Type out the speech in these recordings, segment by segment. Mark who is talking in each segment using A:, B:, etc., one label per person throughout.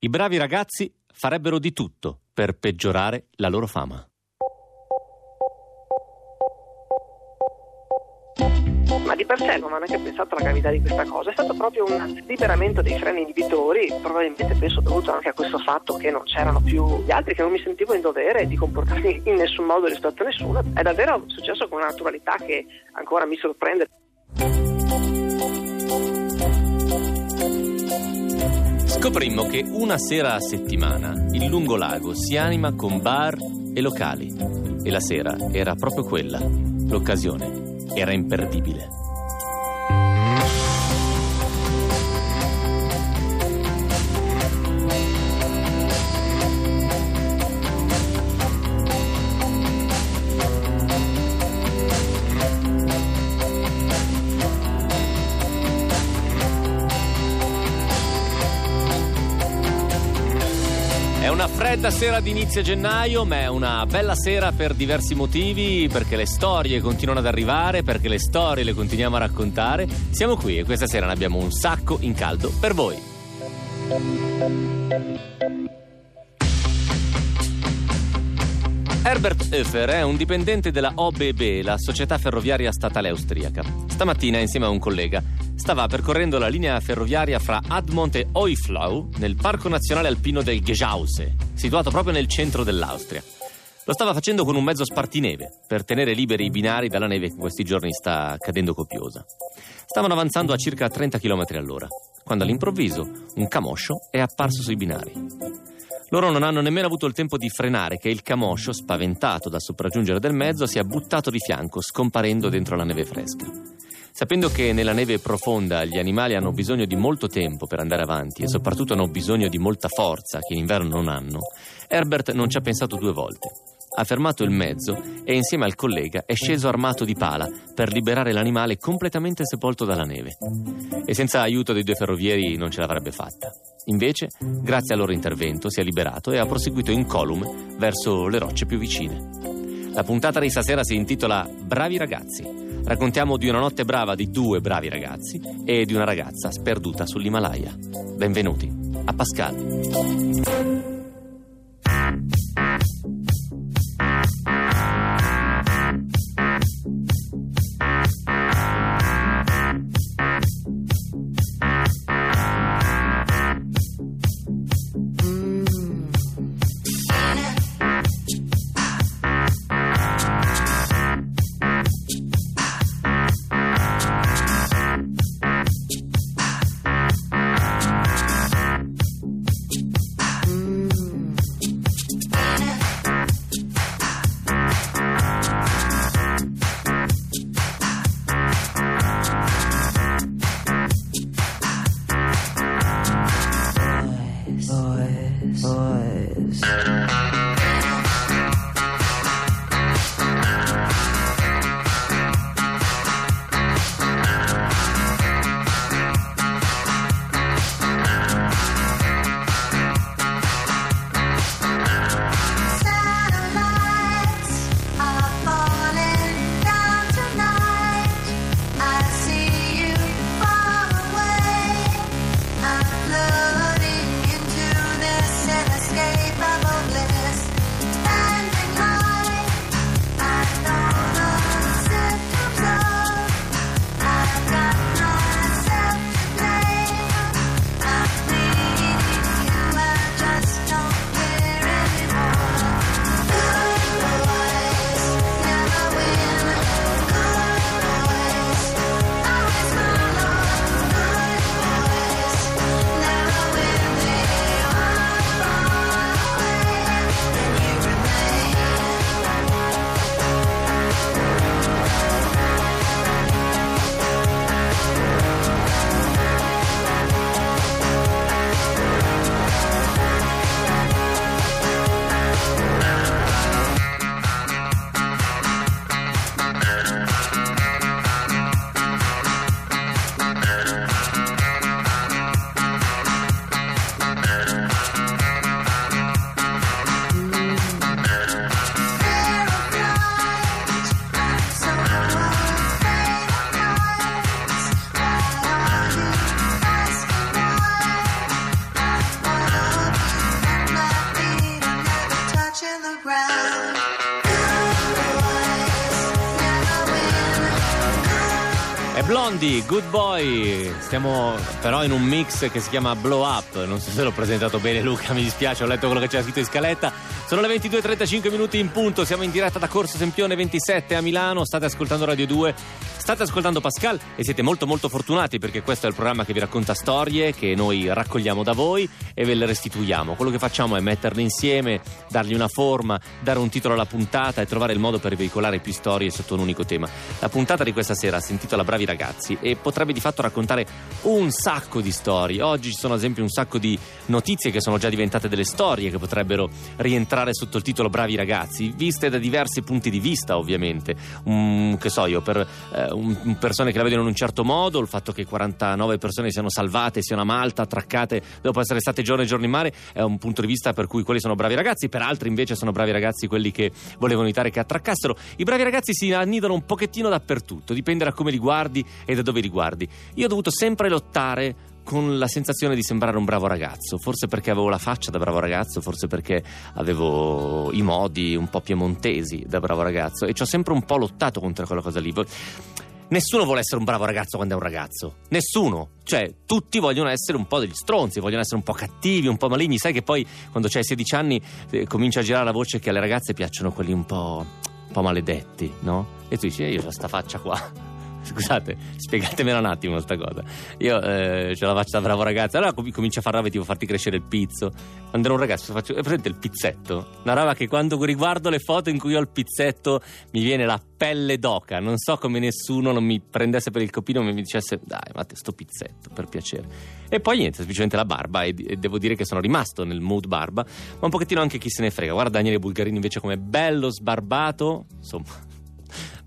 A: I bravi ragazzi farebbero di tutto per peggiorare la loro fama.
B: ma di per sé non ho neanche pensato alla gravità di questa cosa, è stato proprio un liberamento dei freni inibitori, probabilmente penso dovuto anche a questo fatto che non c'erano più gli altri, che non mi sentivo in dovere di comportarmi in nessun modo rispetto a nessuno. È davvero successo con una naturalità che ancora mi sorprende.
A: Scoprimmo che una sera a settimana il lungolago si anima con bar e locali e la sera era proprio quella, l'occasione era imperdibile. Fredda sera di inizio gennaio, ma è una bella sera per diversi motivi, perché le storie continuano ad arrivare, perché le storie le continuiamo a raccontare. Siamo qui e questa sera ne abbiamo un sacco in caldo per voi. Herbert Hoefer è un dipendente della OBB, la società ferroviaria statale austriaca. Stamattina, insieme a un collega, stava percorrendo la linea ferroviaria fra Admont e Oiflau nel Parco Nazionale Alpino del Geshause, situato proprio nel centro dell'Austria. Lo stava facendo con un mezzo spartineve per tenere liberi i binari dalla neve che questi giorni sta cadendo copiosa. Stavano avanzando a circa 30 km all'ora, quando all'improvviso un camoscio è apparso sui binari. Loro non hanno nemmeno avuto il tempo di frenare che il camoscio, spaventato dal sopraggiungere del mezzo, si è buttato di fianco, scomparendo dentro la neve fresca. Sapendo che nella neve profonda gli animali hanno bisogno di molto tempo per andare avanti e soprattutto hanno bisogno di molta forza che in inverno non hanno, Herbert non ci ha pensato due volte. Ha fermato il mezzo e insieme al collega è sceso armato di pala per liberare l'animale completamente sepolto dalla neve. E senza aiuto dei due ferrovieri non ce l'avrebbe fatta. Invece, grazie al loro intervento, si è liberato e ha proseguito incolume verso le rocce più vicine. La puntata di stasera si intitola Bravi ragazzi. Raccontiamo di una notte brava di due bravi ragazzi e di una ragazza sperduta sull'Himalaya. Benvenuti a Pascal. Blondie, Good Boy. Stiamo però in un mix che si chiama Blow Up. Non so se l'ho presentato bene, Luca. Mi dispiace, ho letto quello che c'era scritto in scaletta. Sono le 22.35 minuti in punto. Siamo in diretta da Corso Sempione 27 a Milano. State ascoltando Radio 2. State ascoltando Pascal e siete molto molto fortunati perché questo è il programma che vi racconta storie che noi raccogliamo da voi e ve le restituiamo. Quello che facciamo è metterle insieme, dargli una forma, dare un titolo alla puntata e trovare il modo per veicolare più storie sotto un unico tema. La puntata di questa sera si intitola Bravi ragazzi e potrebbe di fatto raccontare un sacco di storie. Oggi ci sono ad esempio un sacco di notizie che sono già diventate delle storie che potrebbero rientrare sotto il titolo Bravi ragazzi, viste da diversi punti di vista ovviamente. Mm, che so io, per eh, un- persone che la vedono in un certo modo, il fatto che 49 persone siano salvate, siano a Malta, attraccate dopo essere state giorni e giorni in mare, è un punto di vista per cui quelli sono bravi ragazzi, per altri invece sono bravi ragazzi quelli che volevano evitare che attraccassero. I bravi ragazzi si annidano un pochettino dappertutto, dipende da come li guardi e da dove li guardi. Io ho dovuto sempre lottare con la sensazione di sembrare un bravo ragazzo, forse perché avevo la faccia da bravo ragazzo, forse perché avevo i modi un po' piemontesi da bravo ragazzo e ci ho sempre un po' lottato contro quella cosa lì. Nessuno vuole essere un bravo ragazzo quando è un ragazzo. Nessuno. Cioè, tutti vogliono essere un po' degli stronzi, vogliono essere un po' cattivi, un po' maligni. Sai che poi quando c'hai 16 anni eh, comincia a girare la voce che alle ragazze piacciono quelli un po', un po' maledetti, no? E tu dici, eh, io ho sta faccia qua. Scusate, spiegatemela un attimo sta cosa. Io eh, ce la faccio da bravo ragazzo. Allora com- comincio a fare robe tipo farti crescere il pizzo. Quando ero un ragazzo faccio. È presente il pizzetto? Una roba che quando riguardo le foto in cui ho il pizzetto mi viene la pelle d'oca. Non so come nessuno non mi prendesse per il copino e mi dicesse dai, ma te sto pizzetto, per piacere. E poi niente, semplicemente la barba. E, e devo dire che sono rimasto nel mood barba, ma un pochettino anche chi se ne frega. Guarda Daniele Bulgarini invece come bello sbarbato. Insomma.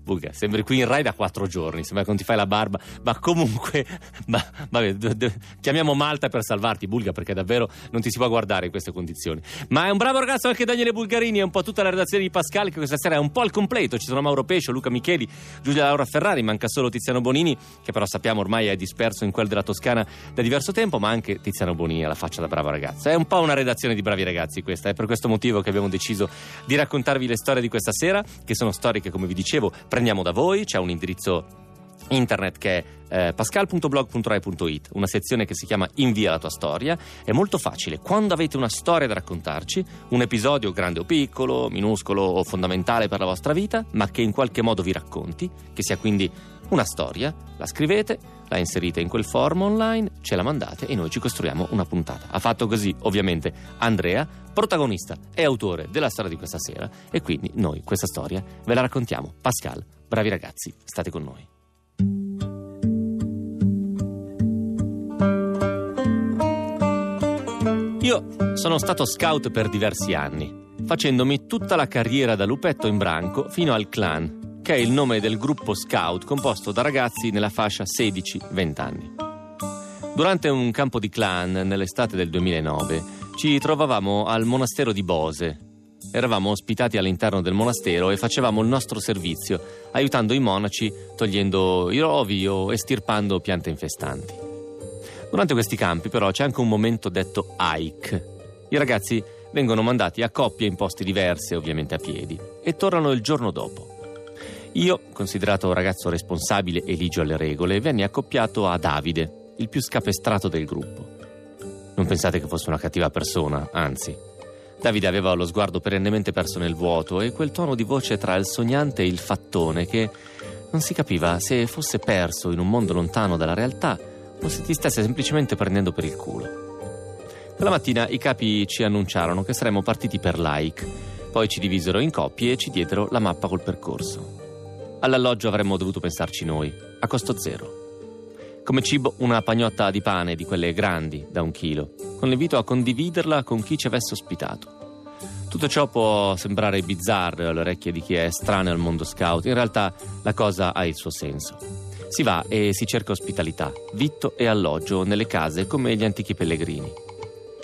A: Bulga, sembri qui in Rai da quattro giorni, sembra che non ti fai la barba, ma comunque, ma, vabbè, d- d- chiamiamo Malta per salvarti, Bulga, perché davvero non ti si può guardare in queste condizioni. Ma è un bravo ragazzo anche Daniele Bulgarini, è un po' tutta la redazione di Pascal, che questa sera è un po' al completo, ci sono Mauro Pescio, Luca Micheli, Giulia Laura Ferrari, manca solo Tiziano Bonini, che però sappiamo ormai è disperso in quel della Toscana da diverso tempo, ma anche Tiziano Bonini alla faccia da brava ragazza. È un po' una redazione di bravi ragazzi questa, è per questo motivo che abbiamo deciso di raccontarvi le storie di questa sera, che sono storie che, come vi dicevo, prendiamo da voi, c'è un indirizzo internet che è eh, pascal.blog.rai.it, una sezione che si chiama Invia la tua storia. È molto facile. Quando avete una storia da raccontarci, un episodio grande o piccolo, minuscolo o fondamentale per la vostra vita, ma che in qualche modo vi racconti, che sia quindi una storia, la scrivete, la inserite in quel forum online, ce la mandate e noi ci costruiamo una puntata. Ha fatto così, ovviamente, Andrea, protagonista e autore della storia di questa sera, e quindi noi questa storia ve la raccontiamo. Pascal, bravi ragazzi, state con noi. Io sono stato scout per diversi anni, facendomi tutta la carriera da lupetto in branco fino al clan, che è il nome del gruppo scout composto da ragazzi nella fascia 16-20 anni. Durante un campo di clan nell'estate del 2009 ci trovavamo al monastero di Bose. Eravamo ospitati all'interno del monastero e facevamo il nostro servizio, aiutando i monaci togliendo i rovi o estirpando piante infestanti. Durante questi campi però c'è anche un momento detto hike. I ragazzi vengono mandati a coppie in posti diversi, ovviamente a piedi, e tornano il giorno dopo. Io, considerato ragazzo responsabile e ligio alle regole, venni accoppiato a Davide, il più scapestrato del gruppo. Non pensate che fosse una cattiva persona, anzi. Davide aveva lo sguardo perennemente perso nel vuoto e quel tono di voce tra il sognante e il fattone che non si capiva se fosse perso in un mondo lontano dalla realtà o se ti stesse semplicemente prendendo per il culo. Quella mattina i capi ci annunciarono che saremmo partiti per l'AIC, poi ci divisero in coppie e ci diedero la mappa col percorso. All'alloggio avremmo dovuto pensarci noi, a costo zero. Come cibo una pagnotta di pane di quelle grandi, da un chilo, con l'invito a condividerla con chi ci avesse ospitato. Tutto ciò può sembrare bizzarro alle orecchie di chi è estraneo al mondo scout, in realtà la cosa ha il suo senso. Si va e si cerca ospitalità, vitto e alloggio nelle case come gli antichi pellegrini.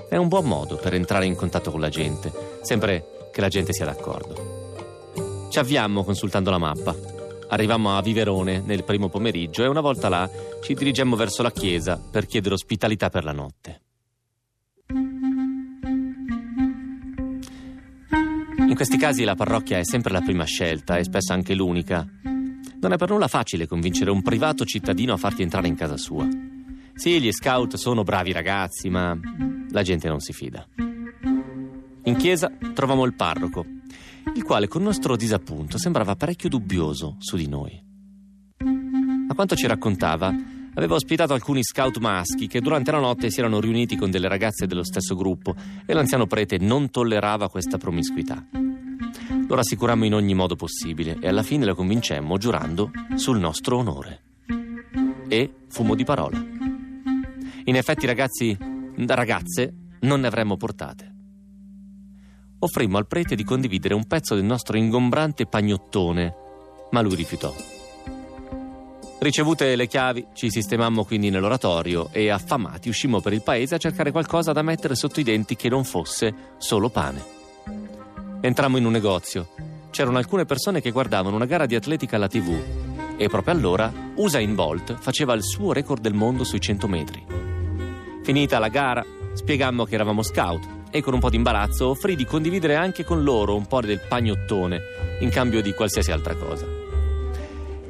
A: È un buon modo per entrare in contatto con la gente, sempre che la gente sia d'accordo. Ci avviammo consultando la mappa. Arrivammo a Viverone nel primo pomeriggio e una volta là ci dirigemmo verso la chiesa per chiedere ospitalità per la notte. In questi casi la parrocchia è sempre la prima scelta e spesso anche l'unica. Non è per nulla facile convincere un privato cittadino a farti entrare in casa sua. Sì, gli scout sono bravi ragazzi, ma la gente non si fida. In chiesa trovammo il parroco, il quale con nostro disappunto sembrava parecchio dubbioso su di noi. A quanto ci raccontava, aveva ospitato alcuni scout maschi che durante la notte si erano riuniti con delle ragazze dello stesso gruppo e l'anziano prete non tollerava questa promiscuità. Lo rassicurammo in ogni modo possibile e alla fine lo convincemmo giurando sul nostro onore. E fummo di parola. In effetti, ragazzi, ragazze, non ne avremmo portate. Offrimmo al prete di condividere un pezzo del nostro ingombrante pagnottone, ma lui rifiutò. Ricevute le chiavi, ci sistemammo quindi nell'oratorio e affamati uscimmo per il paese a cercare qualcosa da mettere sotto i denti che non fosse solo pane. Entrammo in un negozio. C'erano alcune persone che guardavano una gara di atletica alla TV e proprio allora Usain Bolt faceva il suo record del mondo sui 100 metri. Finita la gara, spiegammo che eravamo scout e con un po' di imbarazzo offrì di condividere anche con loro un po' del pagnottone in cambio di qualsiasi altra cosa.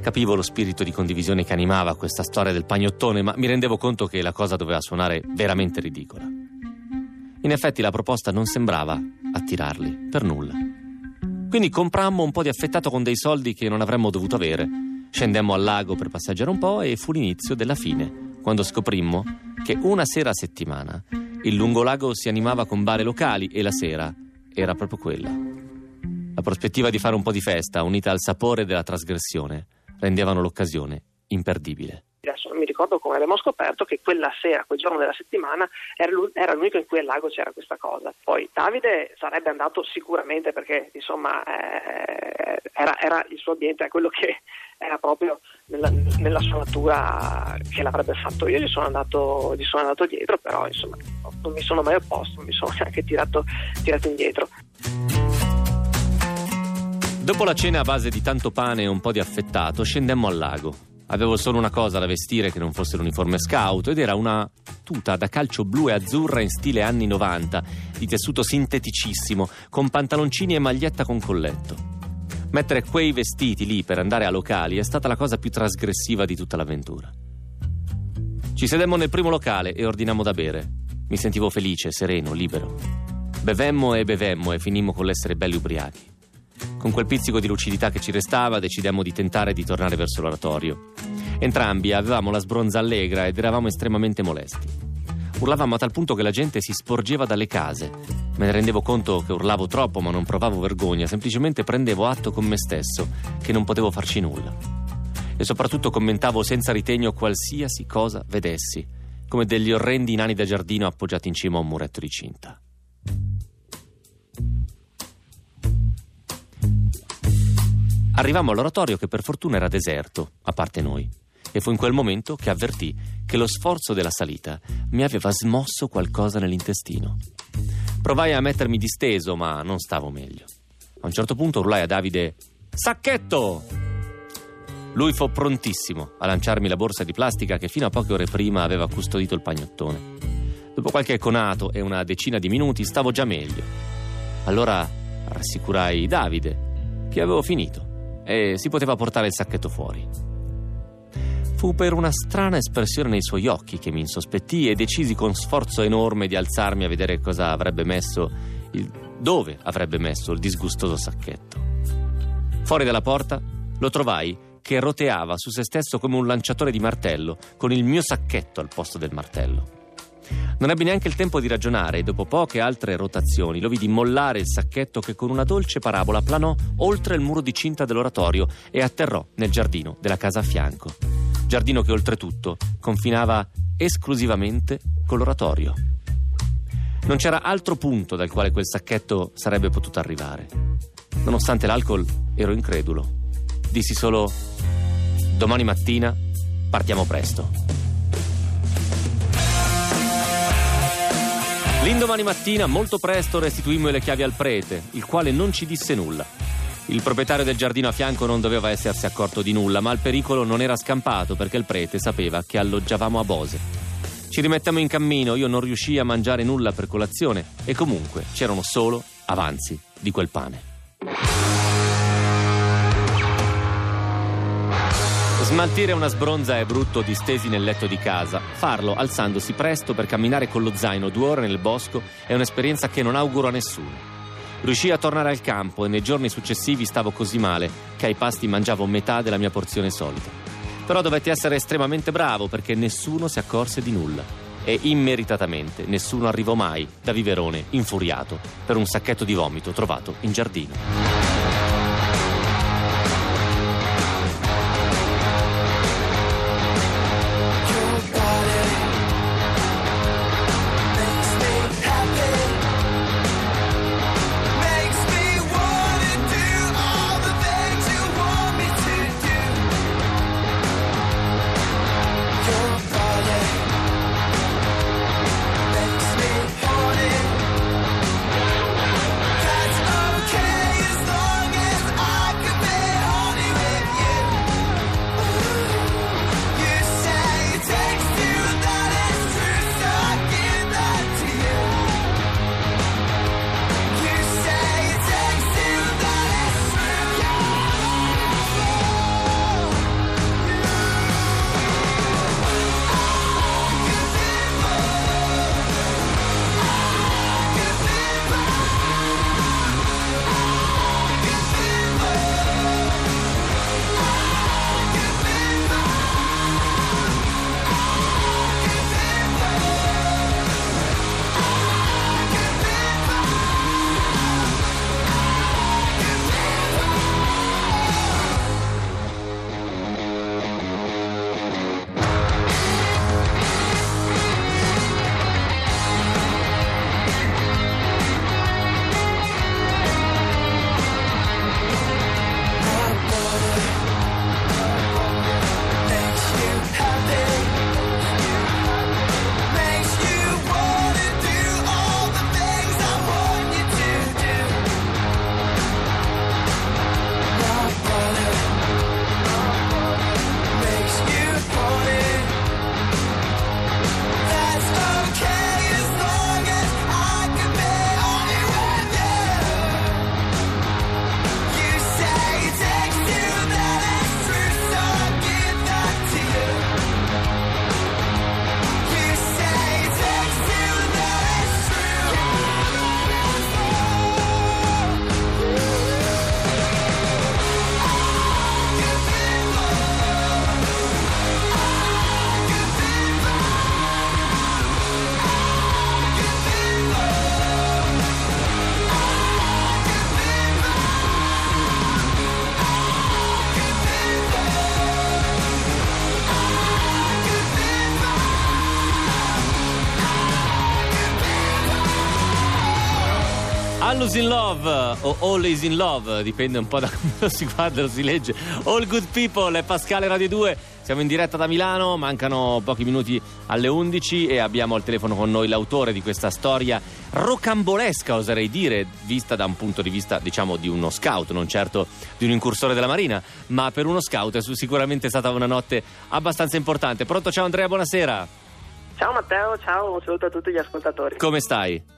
A: Capivo lo spirito di condivisione che animava questa storia del pagnottone, ma mi rendevo conto che la cosa doveva suonare veramente ridicola. In effetti la proposta non sembrava attirarli, per nulla. Quindi comprammo un po' di affettato con dei soldi che non avremmo dovuto avere, scendemmo al lago per passeggiare un po' e fu l'inizio della fine, quando scoprimmo che una sera a settimana il lungolago si animava con bare locali e la sera era proprio quella. La prospettiva di fare un po' di festa, unita al sapore della trasgressione, rendevano l'occasione imperdibile.
B: Adesso non mi ricordo come abbiamo scoperto che quella sera, quel giorno della settimana, era l'u- era l'unico in cui al lago c'era questa cosa. Poi Davide sarebbe andato sicuramente perché insomma eh, era, era il suo ambiente, è quello che era proprio nella, nella sua natura che l'avrebbe fatto. Io gli sono andato, gli sono andato dietro, però insomma non mi sono mai opposto, non mi sono neanche tirato, tirato indietro.
A: Dopo la cena a base di tanto pane e un po' di affettato, scendemmo al lago. Avevo solo una cosa da vestire che non fosse l'uniforme scout ed era una tuta da calcio blu e azzurra in stile anni 90, di tessuto sinteticissimo, con pantaloncini e maglietta con colletto. Mettere quei vestiti lì per andare a locali è stata la cosa più trasgressiva di tutta l'avventura. Ci sedemmo nel primo locale e ordinammo da bere. Mi sentivo felice, sereno, libero. Bevemmo e bevemmo e finimmo con l'essere belli ubriachi. Con quel pizzico di lucidità che ci restava, decidemmo di tentare di tornare verso l'oratorio. Entrambi avevamo la sbronza allegra ed eravamo estremamente molesti. Urlavamo a tal punto che la gente si sporgeva dalle case. Me ne rendevo conto che urlavo troppo, ma non provavo vergogna, semplicemente prendevo atto con me stesso che non potevo farci nulla. E soprattutto commentavo senza ritegno qualsiasi cosa vedessi, come degli orrendi nani da giardino appoggiati in cima a un muretto di cinta. Arrivammo all'oratorio che per fortuna era deserto, a parte noi, e fu in quel momento che avvertì che lo sforzo della salita mi aveva smosso qualcosa nell'intestino. Provai a mettermi disteso, ma non stavo meglio. A un certo punto urlai a Davide: Sacchetto! Lui fu prontissimo a lanciarmi la borsa di plastica che fino a poche ore prima aveva custodito il pagnottone. Dopo qualche conato e una decina di minuti stavo già meglio. Allora rassicurai Davide che avevo finito e si poteva portare il sacchetto fuori. Fu per una strana espressione nei suoi occhi che mi insospettii e decisi con sforzo enorme di alzarmi a vedere cosa avrebbe messo, il, dove avrebbe messo il disgustoso sacchetto. Fuori dalla porta lo trovai che roteava su se stesso come un lanciatore di martello, con il mio sacchetto al posto del martello. Non ebbi neanche il tempo di ragionare e dopo poche altre rotazioni lo vidi mollare il sacchetto che con una dolce parabola planò oltre il muro di cinta dell'oratorio e atterrò nel giardino della casa a fianco. Giardino che oltretutto confinava esclusivamente con l'oratorio. Non c'era altro punto dal quale quel sacchetto sarebbe potuto arrivare. Nonostante l'alcol ero incredulo. Dissi solo domani mattina partiamo presto. L'indomani mattina, molto presto, restituimmo le chiavi al prete, il quale non ci disse nulla. Il proprietario del giardino a fianco non doveva essersi accorto di nulla, ma il pericolo non era scampato perché il prete sapeva che alloggiavamo a Bose. Ci rimettemmo in cammino, io non riuscii a mangiare nulla per colazione e comunque c'erano solo avanzi di quel pane. Smaltire una sbronza è brutto distesi nel letto di casa. Farlo alzandosi presto per camminare con lo zaino due ore nel bosco è un'esperienza che non auguro a nessuno. Riuscii a tornare al campo e nei giorni successivi stavo così male che ai pasti mangiavo metà della mia porzione solita. Però dovetti essere estremamente bravo perché nessuno si accorse di nulla. E immeritatamente nessuno arrivò mai da Viverone infuriato per un sacchetto di vomito trovato in giardino. Allus in Love o Always in Love, dipende un po' da come lo si guarda, lo si legge. All Good People è Pascale Radio 2. Siamo in diretta da Milano, mancano pochi minuti alle 11 e abbiamo al telefono con noi l'autore di questa storia rocambolesca, oserei dire, vista da un punto di vista, diciamo, di uno scout, non certo di un incursore della Marina, ma per uno scout è sicuramente stata una notte abbastanza importante. Pronto, ciao Andrea, buonasera.
B: Ciao Matteo, ciao, un saluto a tutti gli ascoltatori.
A: Come stai?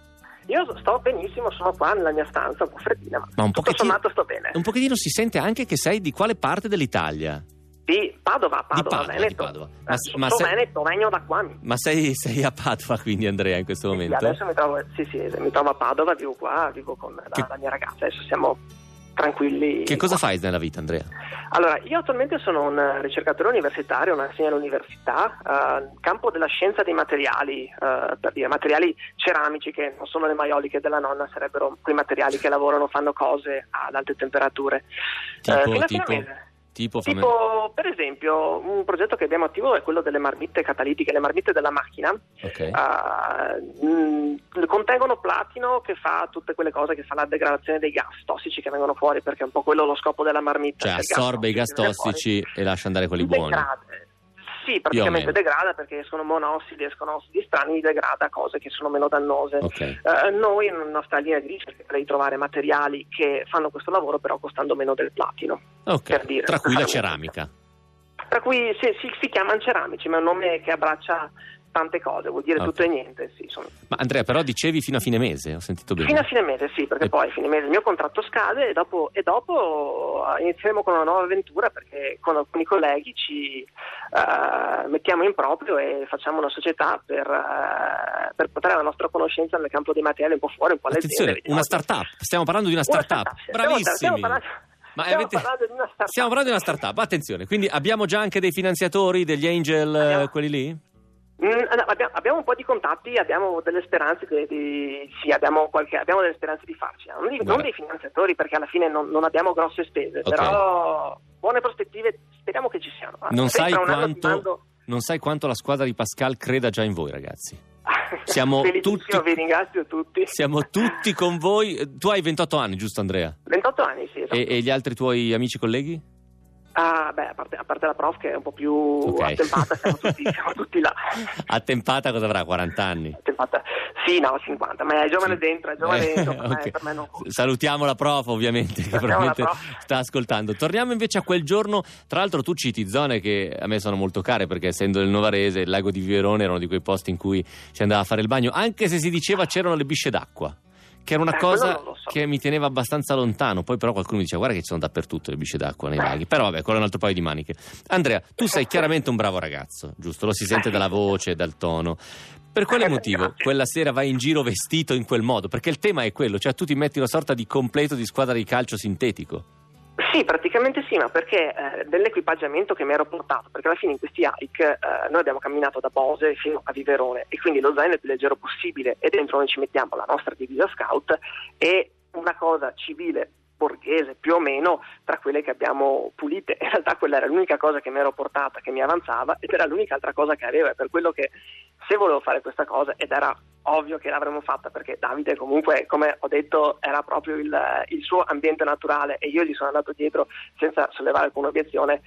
B: Io sto benissimo, sono qua nella mia stanza, un po' freddina, ma,
A: Ma un
B: tutto
A: pochettino,
B: sommato sto bene.
A: un pochettino si sente anche che sei di quale parte dell'Italia?
B: Di Padova, Padova,
A: Padova, di
B: Veneto.
A: Padova.
B: Eh,
A: Ma-
B: sono
A: ma se-
B: Veneto, vengo da qua.
A: Ma sei, sei a Padova quindi Andrea in questo
B: Sì,
A: momento?
B: adesso mi trovo, sì, sì, mi trovo a Padova, vivo qua, vivo con la,
A: Che-
B: la mia ragazza, adesso siamo tranquilli.
A: Che cosa fai nella vita Andrea?
B: Allora, io attualmente sono un ricercatore universitario, una insegno all'università, eh, campo della scienza dei materiali, eh, per dire materiali ceramici che non sono le maioliche della nonna, sarebbero quei materiali che lavorano, fanno cose ad alte temperature.
A: Tipo,
B: Eh, fino a
A: tipo,
B: fine.
A: Tipo, fammi-
B: Tipo, per esempio, un progetto che abbiamo attivo è quello delle marmitte catalitiche, le marmitte della macchina.
A: Ok.
B: Uh, mh, contengono platino che fa tutte quelle cose che fa la degradazione dei gas tossici che vengono fuori, perché è un po' quello lo scopo della marmitta.
A: Cioè
B: il gas
A: assorbe i gas tossici e lascia andare quelli buoni.
B: Sì, praticamente degrada perché escono monossidi, escono ossidi strani, degrada cose che sono meno dannose.
A: Ok.
B: Eh, noi, nella nostra linea di ricerca, di trovare materiali che fanno questo lavoro però costando meno del platino.
A: Ok.
B: per dire,
A: Tra cui la ceramica.
B: Tra cui sì, sì, si chiamano ceramici, ma è un nome che abbraccia tante cose, vuol dire
A: Ok.
B: tutto e niente. Sì, sono-
A: Ma Andrea, però dicevi fino a fine mese, ho sentito bene.
B: Fino a fine mese, sì, perché
A: E-
B: poi a fine mese il mio contratto scade e dopo, e dopo eh, inizieremo con una nuova avventura perché con alcuni colleghi ci eh, mettiamo in proprio e facciamo una società per, eh, per portare la nostra conoscenza nel campo dei materiali un po' fuori, un po'
A: Attenzione, una startup, stiamo parlando di una
B: Una
A: startup.
B: startup, sì, stiamo-
A: Bravissimi.
B: stiamo parlando-
A: Ma
B: stiamo
A: avete-
B: parlando di una startup.
A: Stiamo parlando di una startup, attenzione, quindi abbiamo già anche dei finanziatori, degli angel, eh,
B: Abbiamo-
A: quelli lì?
B: Mm, abbiamo, abbiamo un po' di contatti, abbiamo delle speranze di, di- sì, abbiamo, qualche- abbiamo delle speranze di farci, non, di- non
A: Guarda.
B: dei finanziatori perché alla fine non, non abbiamo grosse spese,
A: Ok.
B: però buone prospettive speriamo che ci siano.
A: Non
B: Se
A: sai, quanto,
B: mando-
A: non sai quanto la squadra di Pascal creda già in voi, ragazzi. Siamo tutti-
B: vi ringrazio tutti.
A: Siamo tutti con voi. Eh, Tu hai 28 anni, giusto Andrea?
B: 28 anni, sì. esatto.
A: E, e gli altri tuoi amici colleghi?
B: Ah, beh, a parte, a parte la prof che è un po' più
A: Ok.
B: attempata, siamo tutti, siamo tutti là.
A: Attempata cosa avrà? 40 anni?
B: Attempata. Sì, no, 50, ma è giovane
A: Sì.
B: dentro, è giovane
A: Eh,
B: dentro, per, me,
A: ok.
B: per me non.
A: Salutiamo la prof ovviamente che probabilmente
B: prof.
A: sta ascoltando. Torniamo invece a quel giorno, tra l'altro tu citi zone che a me sono molto care perché essendo del Novarese il lago di Viverone era uno di quei posti in cui si andava a fare il bagno, anche se si diceva c'erano le bisce d'acqua. Che era una
B: Eh,
A: cosa
B: so.
A: che mi teneva abbastanza lontano. Poi, però, qualcuno mi diceva: Guarda, che ci sono dappertutto le bisce d'acqua nei laghi. Però, vabbè, quello è un altro paio di maniche. Andrea, tu sei chiaramente un bravo ragazzo, giusto? Lo si sente dalla voce, dal tono. Per quale motivo quella sera vai in giro vestito in quel modo? Perché il tema è quello, cioè tu ti metti una sorta di completo di squadra di calcio sintetico.
B: Sì, praticamente sì, ma perché eh, dell'equipaggiamento che mi ero portato, perché alla fine in questi hike eh, noi abbiamo camminato da Bose fino a Viverone e quindi lo zaino è il più leggero possibile e dentro noi ci mettiamo la nostra divisa scout e una cosa civile borghese più o meno tra quelle che abbiamo pulite. In realtà quella era l'unica cosa che mi ero portata, che mi avanzava ed era l'unica altra cosa che avevo. È per quello che se volevo fare questa cosa ed era ovvio che l'avremmo fatta perché Davide comunque come ho detto era proprio il, il suo ambiente naturale e io gli sono andato dietro senza sollevare alcuna obiezione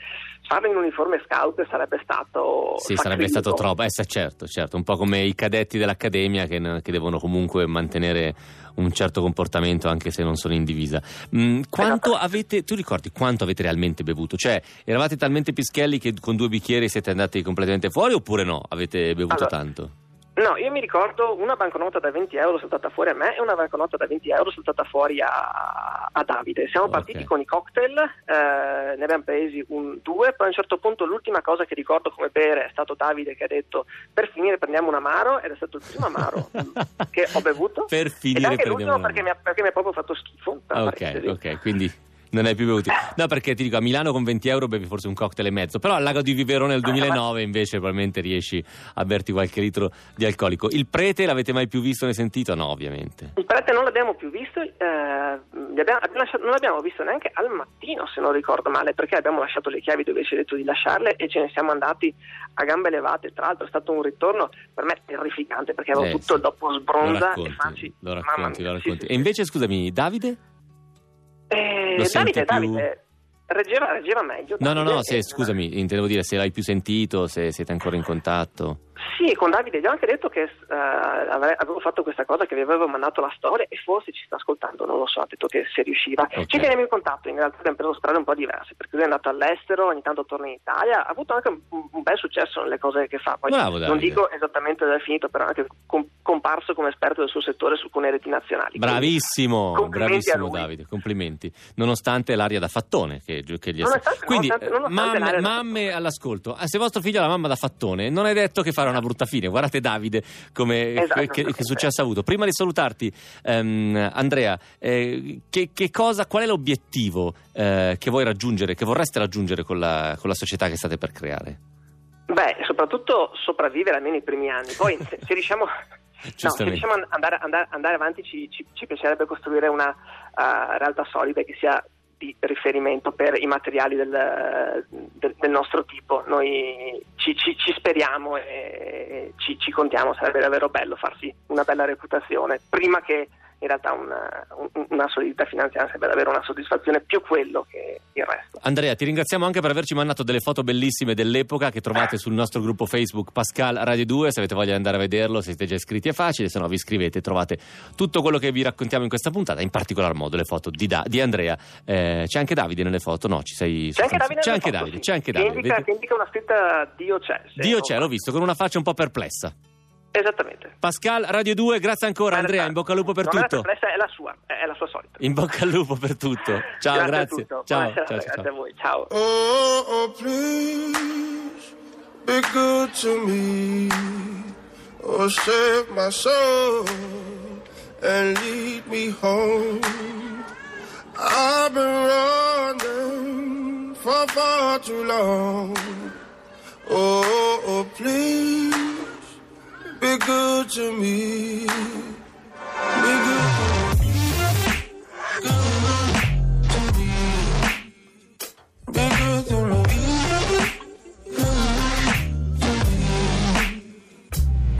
B: farlo in uniforme scout sarebbe stato
A: Sì, sarebbe
B: sacrifico.
A: stato troppo. Eh, certo, certo, un po' come i cadetti dell'accademia che, che devono comunque mantenere un certo comportamento anche se non sono in divisa. Mm, quanto avete, tu ricordi quanto avete realmente bevuto? Cioè, eravate talmente pischelli che con due bicchieri siete andati completamente fuori oppure no? Avete bevuto
B: Allora,
A: tanto?
B: No, io mi ricordo una banconota da 20 euro saltata fuori a me e una banconota da 20 euro saltata fuori a, a Davide. Siamo
A: Ok.
B: partiti con i cocktail, eh, ne abbiamo presi un, due, poi a un certo punto l'ultima cosa che ricordo come bere è stato Davide che ha detto per finire prendiamo un amaro ed è stato il primo amaro che ho bevuto.
A: Per
B: Ed
A: finire
B: anche
A: prendiamo
B: l'ultimo perché mi, ha, perché mi ha proprio fatto schifo.
A: Ok, ok, quindi non hai più bevuto. No, perché ti dico, a Milano con 20 euro bevi forse un cocktail e mezzo, però al lago di Viverone nel 2009 invece probabilmente riesci a berti qualche litro di alcolico. Il prete l'avete mai più visto né sentito? No, ovviamente.
B: Il prete non l'abbiamo più visto, eh, abbiamo- non l'abbiamo visto neanche al mattino se non ricordo male, perché abbiamo lasciato le chiavi dove ci ha detto di lasciarle e ce ne siamo andati a gambe levate. Tra l'altro è stato un ritorno per me terrificante perché avevo
A: Eh,
B: tutto
A: sì.
B: dopo
A: Lo
B: sbronza
A: racconti,
B: e facci.
A: lo racconti, lo
B: sì,
A: racconti.
B: sì,
A: E invece, scusami, Davide?
B: Eh,
A: lo senti
B: Davide,
A: più-
B: Davide, reggeva, reggeva meglio.
A: No, no, no,
B: Davide,
A: se, scusami, intendevo dire se l'hai più sentito, se siete ancora in contatto.
B: Sì, con Davide gli ho anche detto che avre- avevo fatto questa cosa, che vi avevo mandato la storia e forse ci sta ascoltando, non lo so, ha detto che se riusciva.
A: Ok.
B: Ci teniamo in contatto, in realtà abbiamo preso strade un po' diverse, perché lui è andato all'estero, ogni tanto torna in Italia, ha avuto anche un, un bel successo nelle cose che fa. Poi
A: Bravo,
B: non dico esattamente dove è finito, però è anche com- comparso come esperto del suo settore su alcune reti nazionali.
A: Bravissimo, bravissimo. Davide, complimenti. Nonostante l'aria da fattone che, che gli è
B: Nonostante-
A: Quindi,
B: nonostante-
A: eh,
B: nonostante
A: mamme, mamme all'ascolto, ah, se vostro figlio ha la mamma da fattone, non è detto che farà una brutta fine. Guardate Davide come
B: Esatto,
A: che, che successo ha avuto. Prima di salutarti, ehm, Andrea, eh, che, che cosa, qual è l'obiettivo eh, che vuoi raggiungere, che vorreste raggiungere con la, con la società che state per creare?
B: Beh, soprattutto sopravvivere almeno i primi anni. Poi se, se riusciamo, no, se riusciamo ad andare, andare- andare avanti ci, ci- ci piacerebbe costruire una eh, realtà solida che sia di riferimento per i materiali del, del- del nostro tipo. Noi ci, ci- ci speriamo e ci, ci contiamo, sarebbe davvero bello farsi una bella reputazione prima che in realtà una, un- una solidità finanziaria sarebbe davvero una soddisfazione più quello che il resto.
A: Andrea, ti ringraziamo anche per averci mandato delle foto bellissime dell'epoca che trovate sul nostro gruppo Facebook Pascal Radio 2. Se avete voglia di andare a vederlo, se siete già iscritti è facile, se no vi iscrivete e trovate tutto quello che vi raccontiamo in questa puntata, in particolar modo le foto di, Da- di Andrea. Eh, c'è anche Davide nelle foto, no? Ci sei
B: C'è anche Davide,
A: C'è anche
B: foto,
A: Davide,
B: sì.
A: c'è anche
B: Che
A: Davide.
B: indica,
A: Vedi-
B: che indica una scritta Dio c'è.
A: Dio c'è, l'ho visto, con una faccia un po' perplessa.
B: Esattamente.
A: Pascal Radio 2, grazie ancora Andrea, in bocca al lupo per
B: non è
A: tutto.
B: perplessa, è la sua, è la sua solita.
A: In bocca al lupo per tutto. Ciao,
B: grazie.
A: grazie.
B: tutto.
A: Ciao, ciao, ciao,
B: grazie
A: ciao.
B: a voi. Ciao.
C: Oh, oh, please be good to me. Oh, save my soul and lead me home. I've been running for far too long. Oh, oh, please be good to me. Be good. Be good to me.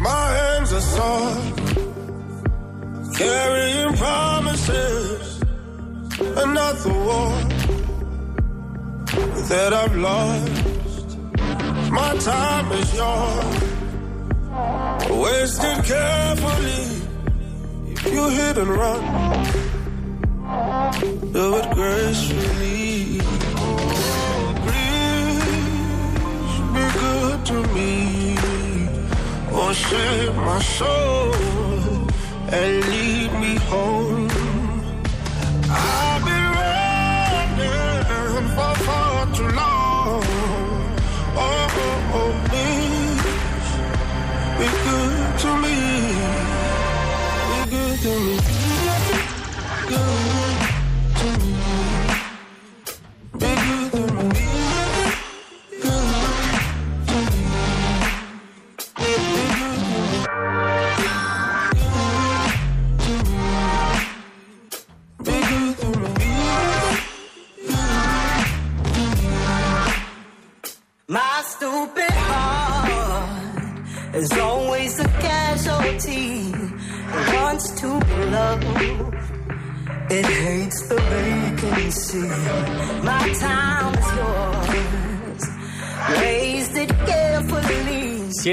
C: My hands are carrying promises. Another war that I've lost. My time is yours, wasted carefully. If you hit and run, do it gracefully. Please be good to me. Save my soul and lead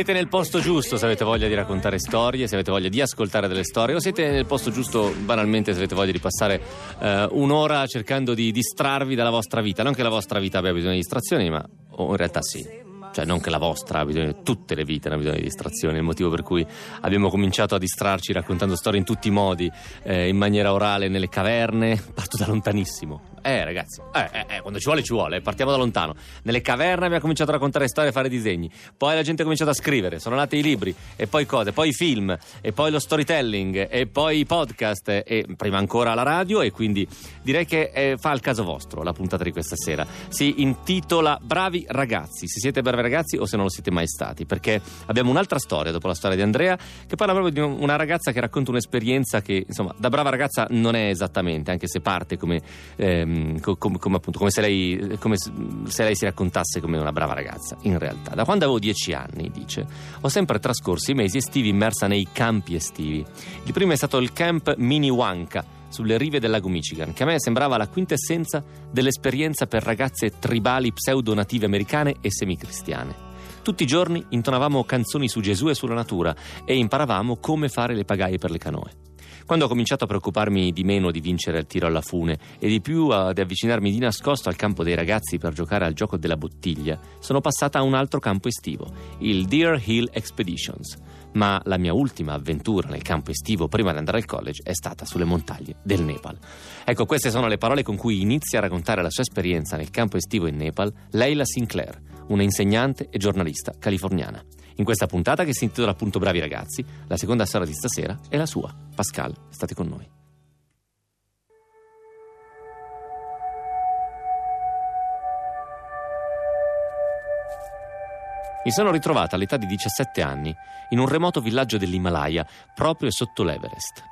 A: Siete nel posto giusto se avete voglia di raccontare storie, se avete voglia di ascoltare delle storie, o siete nel posto giusto banalmente se avete voglia di passare eh, un'ora cercando di distrarvi dalla vostra vita. Non che la vostra vita abbia bisogno di distrazioni, ma o in realtà sì. Cioè, non che la vostra bisogno, tutte le vite hanno bisogno di distrazioni. È il motivo per cui abbiamo cominciato a distrarci raccontando storie in tutti i modi, eh, in maniera orale, nelle caverne. Parto da lontanissimo. Eh, ragazzi, eh, eh, eh, quando ci vuole, ci vuole. Partiamo da lontano. Nelle caverne abbiamo cominciato a raccontare storie e fare disegni. Poi la gente ha cominciato a scrivere, sono nati i libri, e poi cose, poi i film, e poi lo storytelling, e poi i podcast, e prima ancora la radio. E quindi direi che eh, fa al caso vostro la puntata di questa sera. Si intitola Bravi ragazzi. Se siete bravi ragazzi o se non lo siete mai stati, perché abbiamo un'altra storia dopo la storia di Andrea che parla proprio di un- una ragazza che racconta un'esperienza che, insomma, da brava ragazza non è esattamente, anche se parte come, ehm, co- com- come appunto, come se lei, come se lei si raccontasse come una brava ragazza. In realtà, da quando avevo dieci anni, dice, ho sempre trascorso i mesi estivi immersa nei campi estivi. Il primo è stato il camp Mini Wanka sulle rive del lago Michigan, che a me sembrava la quintessenza dell'esperienza per ragazze tribali pseudo-native americane e semicristiane. Tutti i giorni intonavamo canzoni su Gesù e sulla natura e imparavamo come fare le pagaie per le canoe. Quando ho cominciato a preoccuparmi di meno di vincere il tiro alla fune e di più ad avvicinarmi di nascosto al campo dei ragazzi per giocare al gioco della bottiglia, sono passata a un altro campo estivo, il Deer Hill Expeditions. Ma la mia ultima avventura nel campo estivo prima di andare al college è stata sulle montagne del Nepal. Ecco, queste sono le parole con cui inizia a raccontare la sua esperienza nel campo estivo in Nepal Leila Sinclair, una insegnante e giornalista californiana. In questa puntata che si intitola appunto Bravi ragazzi, la seconda storia di stasera è la sua. Pascal, state con noi. Mi sono ritrovata all'età di 17 anni in un remoto villaggio dell'Himalaya, proprio sotto l'Everest.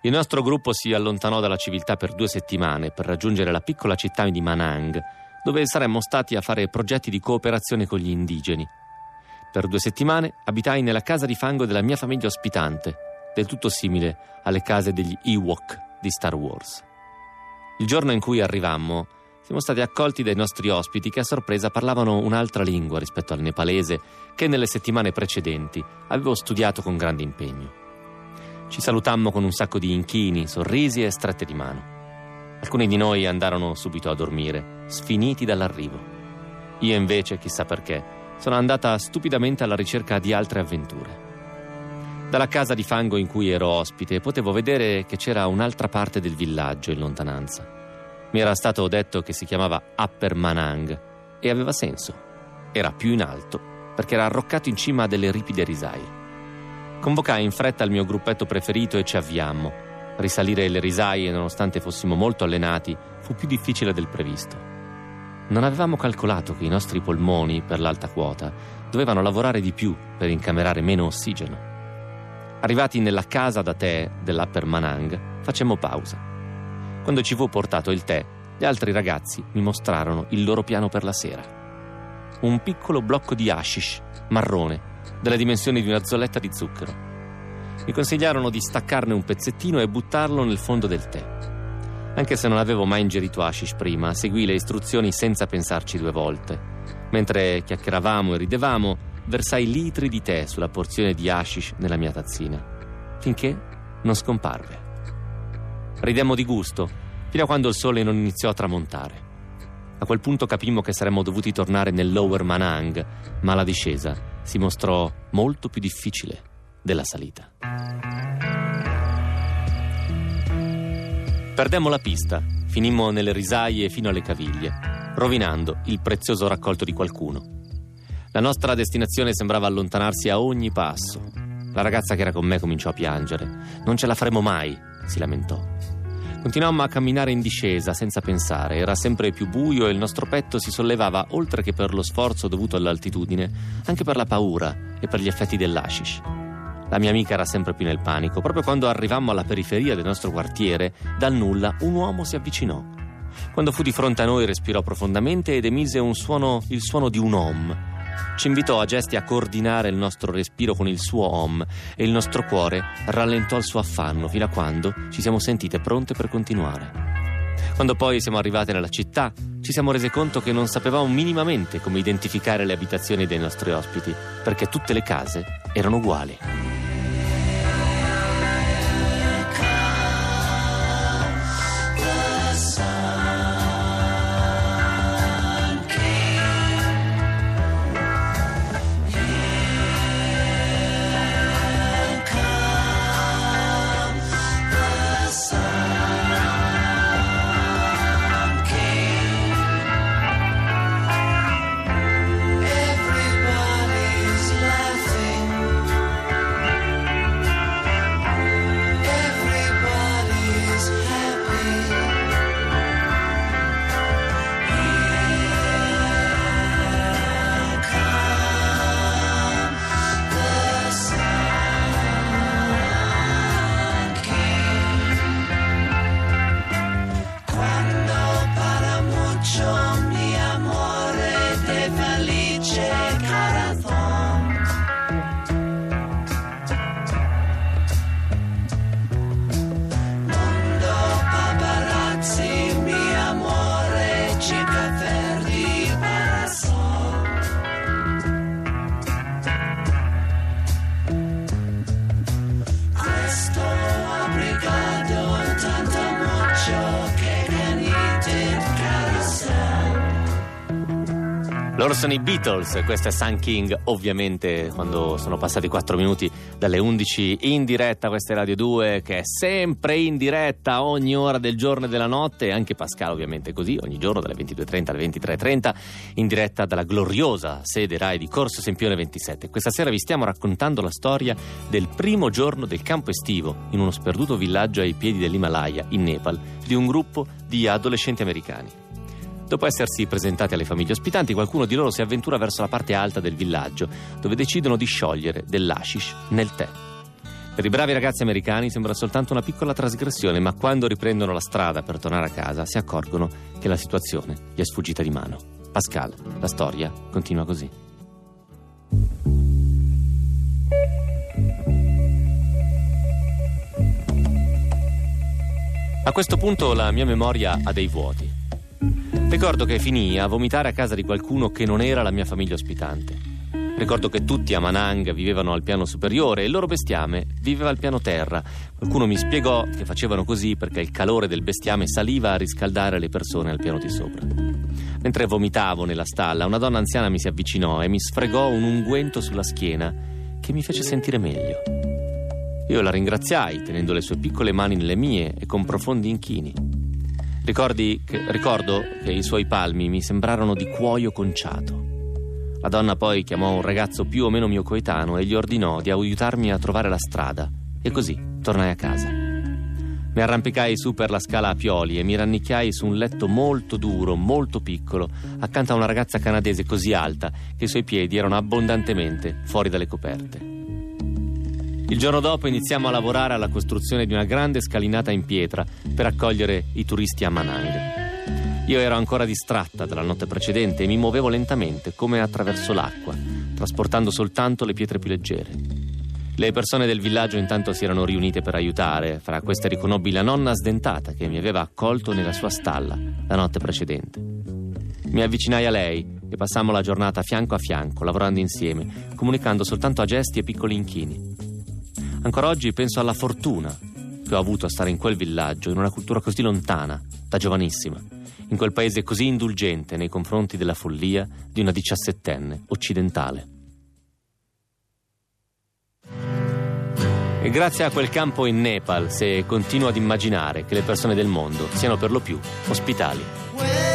A: Il nostro gruppo si allontanò dalla civiltà per due settimane per raggiungere la piccola città di Manang, dove saremmo stati a fare progetti di cooperazione con gli indigeni. Per due settimane abitai nella casa di fango della mia famiglia ospitante, del tutto simile alle case degli Ewok di Star Wars. Il giorno in cui arrivammo, siamo stati accolti dai nostri ospiti che a sorpresa parlavano un'altra lingua rispetto al nepalese che nelle settimane precedenti avevo studiato con grande impegno. Ci salutammo con un sacco di inchini, sorrisi e strette di mano. Alcuni di noi andarono subito a dormire, sfiniti dall'arrivo. Io invece, chissà perché, sono andata stupidamente alla ricerca di altre avventure. Dalla casa di fango in cui ero ospite potevo vedere che c'era un'altra parte del villaggio in lontananza. Mi era stato detto che si chiamava Upper Manang e aveva senso. Era più in alto perché era arroccato in cima a delle ripide risaie. Convocai in fretta il mio gruppetto preferito e ci avviammo. Risalire le risaie, nonostante fossimo molto allenati, fu più difficile del previsto. Non avevamo calcolato che i nostri polmoni, per l'alta quota, dovevano lavorare di più per incamerare meno ossigeno. Arrivati nella casa da tè dell'Upper Manang, facemmo pausa. Quando ci fu portato il tè, gli altri ragazzi mi mostrarono il loro piano per la sera. Un piccolo blocco di hashish, marrone, delle dimensioni di una zolletta di zucchero. Mi consigliarono di staccarne un pezzettino e buttarlo nel fondo del tè. Anche se non avevo mai ingerito hashish prima, seguì le istruzioni senza pensarci due volte. Mentre chiacchieravamo e ridevamo, versai litri di tè sulla porzione di hashish nella mia tazzina, finché non scomparve. Ridemmo di gusto, fino a quando il sole non iniziò a tramontare. A quel punto capimmo che saremmo dovuti tornare nel Lower Manang, ma la discesa si mostrò molto più difficile della salita. Perdemmo la pista, finimmo nelle risaie fino alle caviglie, rovinando il prezioso raccolto di qualcuno. La nostra destinazione sembrava allontanarsi a ogni passo. La ragazza che era con me cominciò a piangere. Non ce la faremo mai, si lamentò. Continuammo a camminare in discesa senza pensare, era sempre più buio e il nostro petto si sollevava oltre che per lo sforzo dovuto all'altitudine, anche per la paura e per gli effetti dell'ashish. La mia amica era sempre più nel panico. Proprio quando arrivammo alla periferia del nostro quartiere, dal nulla un uomo si avvicinò. Quando fu di fronte a noi respirò profondamente ed emise un suono, il suono di un om. Ci invitò a gesti a coordinare il nostro respiro con il suo om e il nostro cuore rallentò il suo affanno fino a quando ci siamo sentite pronte per continuare. Quando poi siamo arrivate nella città, ci siamo rese conto che non sapevamo minimamente come identificare le abitazioni dei nostri ospiti, perché tutte le case erano uguali. Loro sono i Beatles, questo è Sun King, ovviamente quando sono passati 4 minuti dalle 11 in diretta, questa è Radio 2 che è sempre in diretta ogni ora del giorno e della notte, anche Pascal ovviamente così, ogni giorno dalle 22.30 alle 23.30 in diretta dalla gloriosa sede RAI di Corso Sempione 27. Questa sera vi stiamo raccontando la storia del primo giorno del campo estivo in uno sperduto villaggio ai piedi dell'Himalaya, in Nepal, di un gruppo di adolescenti americani. Dopo essersi presentati alle famiglie ospitanti, qualcuno di loro si avventura verso la parte alta del villaggio, dove decidono di sciogliere dell'ashish nel tè. Per i bravi ragazzi americani sembra soltanto una piccola trasgressione, ma quando riprendono la strada per tornare a casa si accorgono che la situazione gli è sfuggita di mano. Pascal, la storia continua così. A questo punto la mia memoria ha dei vuoti. Ricordo che finii a vomitare a casa di qualcuno che non era la mia famiglia ospitante. Ricordo che tutti a Manang vivevano al piano superiore e il loro bestiame viveva al piano terra. Qualcuno mi spiegò che facevano così perché il calore del bestiame saliva a riscaldare le persone al piano di sopra. Mentre vomitavo nella stalla, una donna anziana mi si avvicinò e mi sfregò un unguento sulla schiena che mi fece sentire meglio. Io la ringraziai tenendo le sue piccole mani nelle mie e con profondi inchini. Ricordi che- ricordo che i suoi palmi mi sembrarono di cuoio conciato. La donna poi chiamò un ragazzo più o meno mio coetaneo e gli ordinò di aiutarmi a trovare la strada. E così tornai a casa. Mi arrampicai su per la scala a pioli e mi rannicchiai su un letto molto duro, molto piccolo, accanto a una ragazza canadese così alta che i suoi piedi erano abbondantemente fuori dalle coperte. Il giorno dopo iniziamo a lavorare alla costruzione di una grande scalinata in pietra per accogliere i turisti a Manang. Io ero ancora distratta dalla notte precedente e mi muovevo lentamente come attraverso l'acqua, trasportando soltanto le pietre più leggere. Le persone del villaggio intanto si erano riunite per aiutare, fra queste riconobbi la nonna sdentata che mi aveva accolto nella sua stalla la notte precedente. Mi avvicinai a lei e passammo la giornata fianco a fianco, lavorando insieme, comunicando soltanto a gesti e piccoli inchini. Ancora oggi penso alla fortuna che ho avuto a stare in quel villaggio, in una cultura così lontana, da giovanissima, in quel paese così indulgente nei confronti della follia di una diciassettenne occidentale. E grazie a quel campo in Nepal se continuo ad immaginare che le persone del mondo siano per lo più ospitali.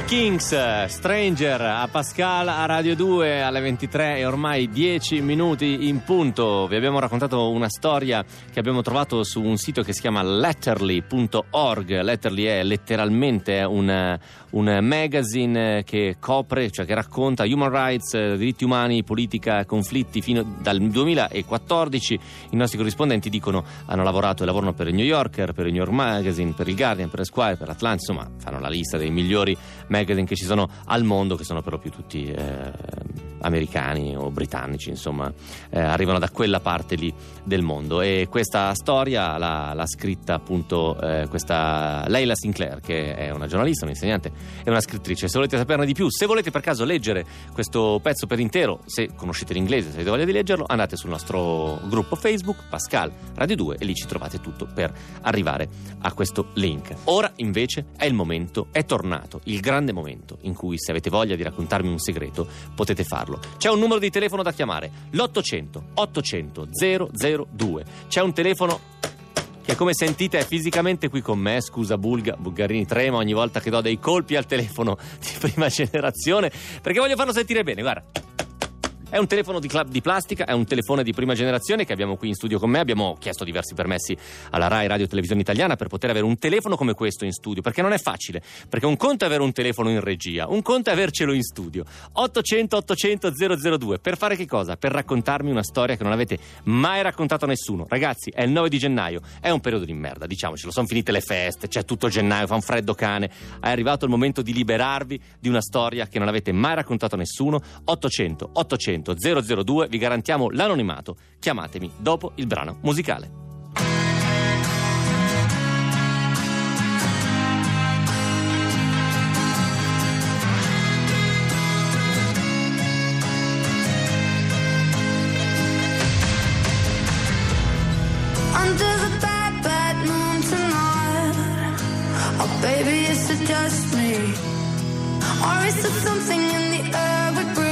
C: One.
A: Kings, Stranger a Pascal a Radio 2 alle 23 e ormai 10 minuti in punto. Vi abbiamo raccontato una storia che abbiamo trovato su un sito che si chiama letterly.org. Letterly è letteralmente un, un magazine che copre, cioè che racconta human rights, diritti umani, politica, conflitti fino dal 2014. I nostri corrispondenti dicono hanno lavorato e lavorano per il New Yorker, per il New York Magazine, per il Guardian, per Esquire, per l'Atlantis, insomma fanno la lista dei migliori magazine che ci sono al mondo, che sono però più tutti eh, americani o britannici, insomma, eh, arrivano da quella parte lì del mondo. E questa storia l'ha scritta appunto eh, questa Leila Sinclair, che è una giornalista, un'insegnante e una scrittrice. Se volete saperne di più, se volete per caso leggere questo pezzo per intero, se conoscete l'inglese, se avete voglia di leggerlo, andate sul nostro gruppo Facebook, Pascal Radio 2, e lì ci trovate tutto per arrivare a questo link. Ora invece è il momento, è tornato il grande momento in cui se avete voglia di raccontarmi un segreto potete farlo. C'è un numero di telefono da chiamare, l'800 800 002. C'è un telefono che come sentite è fisicamente qui con me, scusa Bulga, Bulgarini trema ogni volta che do dei colpi al telefono di prima generazione, perché voglio farlo sentire bene, guarda. È un telefono di, cla- di plastica, è un telefono di prima generazione che abbiamo qui in studio con me. Abbiamo chiesto diversi permessi alla RAI Radio Televisione Italiana per poter avere un telefono come questo in studio, perché non è facile. Perché un conto è avere un telefono in regia, un conto è avercelo in studio. 800 800 002. Per fare che cosa? Per raccontarmi una storia che non avete mai raccontato a nessuno. Ragazzi, è il 9 di gennaio, è un periodo di merda, diciamocelo. Sono finite le feste, c'è tutto gennaio, fa un freddo cane. È arrivato il momento di liberarvi di una storia che non avete mai raccontato a nessuno. 800 800 002, vi garantiamo l'anonimato. Chiamatemi dopo il brano musicale.
D: Oh, baby, is it just me? Or is it something in the air we breathe?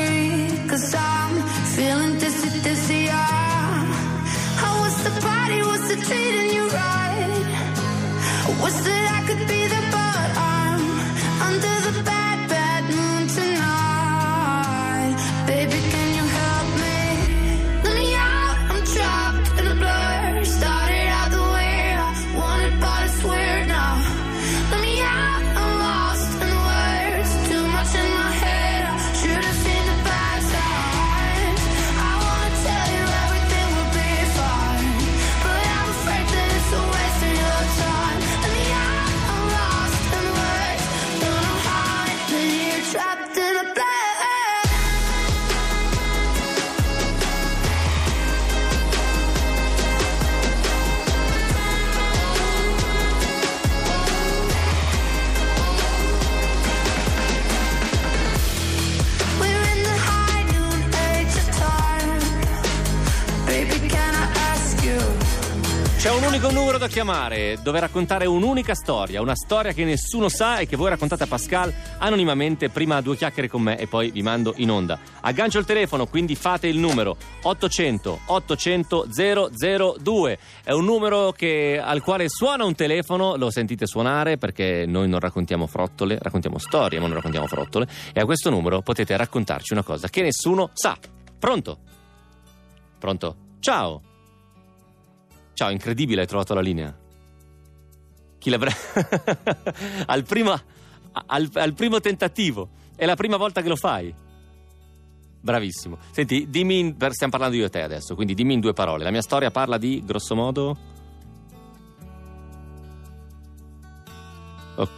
A: C'è un unico numero da chiamare dove raccontare un'unica storia, una storia che nessuno sa e che voi raccontate a Pascal anonimamente prima due chiacchiere con me e poi vi mando in onda. Aggancio il telefono, quindi fate il numero 800 800 002. È un numero che- al quale suona un telefono, lo sentite suonare perché noi non raccontiamo frottole, raccontiamo storie, ma non raccontiamo frottole e a questo numero potete raccontarci una cosa che nessuno sa. Pronto? Pronto? Ciao. Ciao, incredibile, hai trovato la linea. Chi l'avrebbe. al, primo, al, al primo tentativo. È la prima volta che lo fai. Bravissimo. Senti, dimmi. in- stiamo parlando io e te adesso, quindi dimmi in due parole. La mia storia parla di, grosso modo.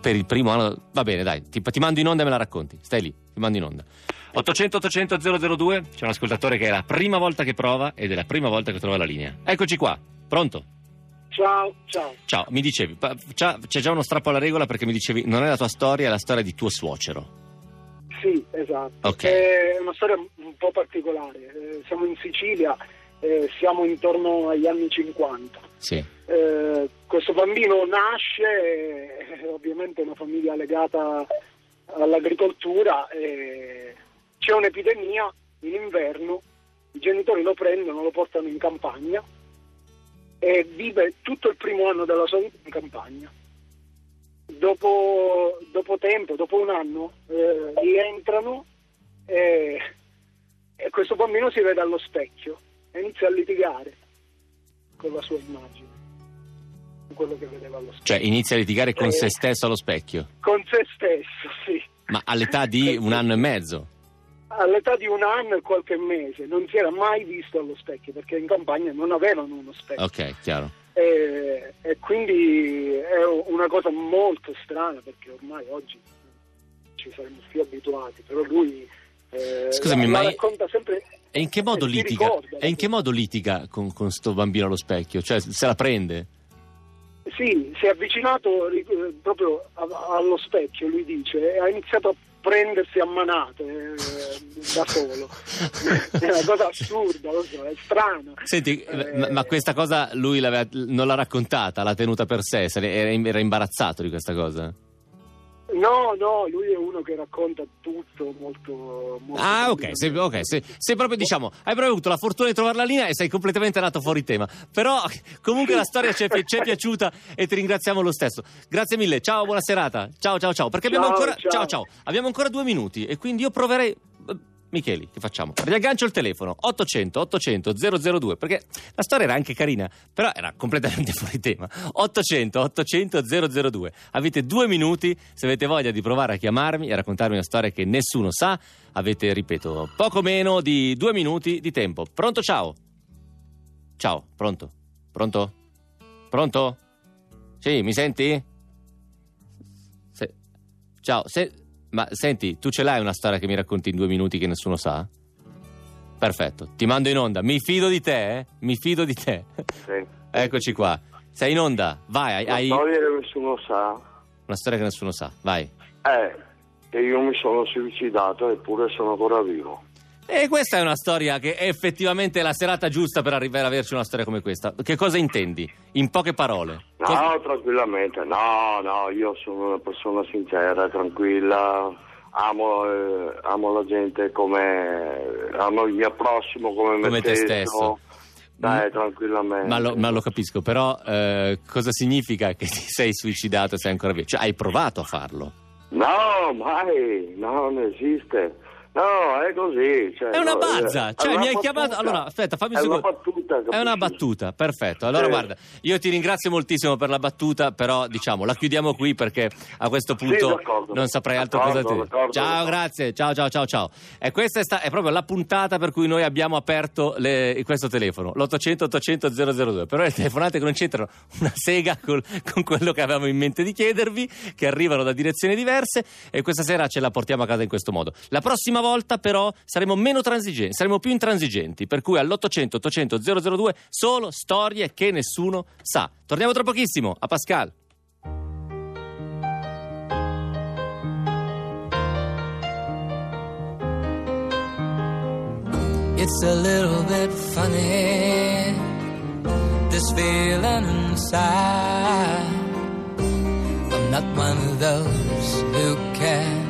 A: Per il primo anno. Va bene, dai, ti, ti mando in onda e me la racconti. Stai lì, ti mando in onda. 800 800 002, c'è un ascoltatore che è la prima volta che prova ed è la prima volta che trova la linea. Eccoci qua, pronto?
E: Ciao, ciao.
A: Ciao, mi dicevi, c'è già uno strappo alla regola perché mi dicevi non è la tua storia, è la storia di tuo suocero.
E: Sì, esatto.
A: Ok.
E: È una storia un po' particolare. Eh, siamo in Sicilia, eh, siamo intorno agli anni 50.
A: Sì,
E: Eh, questo bambino nasce, ovviamente una famiglia legata all'agricoltura, e c'è un'epidemia in inverno, i genitori lo prendono, lo portano in campagna e vive tutto il primo anno della sua vita in campagna. Dopo, dopo tempo, dopo un anno, eh, rientrano e, e questo bambino si vede allo specchio e inizia a litigare con la sua immagine, con quello che vedeva allo specchio.
A: cioè inizia a litigare con
E: Eh.
A: se stesso allo specchio,
E: Con se stesso, sì.
A: ma all'età di un anno e mezzo.
E: All'età di un anno e qualche mese non si era mai visto allo specchio perché in campagna non avevano uno specchio.
A: Ok, chiaro.
E: E, e quindi è una cosa molto strana perché ormai oggi ci saremmo più abituati, però lui eh,
A: Scusami,
E: la,
A: ma
E: la racconta sempre...
A: E in che modo litiga?
E: ricorda,
A: in che modo litiga con, con sto bambino allo specchio? Cioè, se la prende?
E: Sì, si è avvicinato eh, proprio allo specchio, lui dice, e ha iniziato a prendersi a manate eh, da solo. è una cosa assurda, lo so, è strana.
A: Senti,
E: Eh,
A: ma, questa cosa lui l'aveva- non l'ha raccontata, l'ha tenuta per sé, era, imbarazzato di questa cosa?
E: No, no, lui è uno che racconta tutto molto... molto
A: Ah, ok, se, ok, se- se proprio diciamo, hai proprio avuto la fortuna di trovare la linea e sei completamente andato fuori tema. Però comunque la storia ci è, pi- ci è piaciuta e ti ringraziamo lo stesso. Grazie mille, ciao, buona serata. Ciao, ciao, ciao. Perché abbiamo
E: Ciao,
A: ancora,
E: ciao.
A: ciao, ciao, abbiamo ancora due minuti e quindi io proverei. Micheli, che facciamo? Riaggancio il telefono 800 800 002 perché la storia era anche carina, però era completamente fuori tema. 800 800 002. Avete due minuti se avete voglia di provare a chiamarmi e raccontarmi una storia che nessuno sa. Avete, ripeto, poco meno di due minuti di tempo. Pronto? Ciao. Ciao, pronto? Pronto? Pronto? Sì, mi senti? Se- Ciao, se- ma senti, tu ce l'hai una storia che mi racconti in due minuti che nessuno sa? Perfetto, ti mando in onda. Mi fido di te, eh? Mi fido di te.
F: Sì.
A: Eccoci qua. Sei in onda, vai, hai,
F: La
A: hai
F: storia che nessuno sa
A: una storia che nessuno sa, vai.
F: è che io mi sono suicidato eppure sono ancora vivo.
A: E questa è una storia che è effettivamente la serata giusta per arrivare a averci una storia come questa. Che cosa intendi? In poche parole.
F: No,
A: Cos-
F: tranquillamente, no, no, io sono una persona sincera, tranquilla, amo, eh, amo la gente come, amo il mio prossimo come me
A: Come te
F: stesso. Dai, tranquillamente.
A: Ma lo, ma lo capisco, però eh, cosa significa che ti sei suicidato e sei ancora vivo? Cioè, hai provato a farlo.
F: No, mai, no, non esiste. No, è così. cioè,
A: È una bazza,
F: è
A: cioè mi hai
F: battuta.
A: chiamato. Allora, aspetta, fammi un
F: È una
A: secondo.
F: battuta,
A: È una
F: capisci?
A: battuta, perfetto. Allora,
F: Sì.
A: guarda, io ti ringrazio moltissimo per la battuta, però diciamo la chiudiamo qui perché a questo punto
F: d'accordo.
A: non saprei altro
F: D'accordo,
A: cosa dire.
F: d'accordo,
A: Ciao,
F: d'accordo.
A: grazie. Ciao, ciao, ciao, ciao. E questa è, sta- è proprio la puntata per cui noi abbiamo aperto le- questo telefono, l'800 800 002. Però le telefonate che non c'entrano una sega col- con quello che avevamo in mente di chiedervi, che arrivano da direzioni diverse e questa sera ce la portiamo a casa in questo modo. La prossima volta però saremo meno transigenti, saremo più intransigenti, per cui all'800 800 002 solo storie che nessuno sa. Torniamo tra pochissimo, a Pascal.
G: It's a little bit funny, this feeling inside. I'm not one of those who can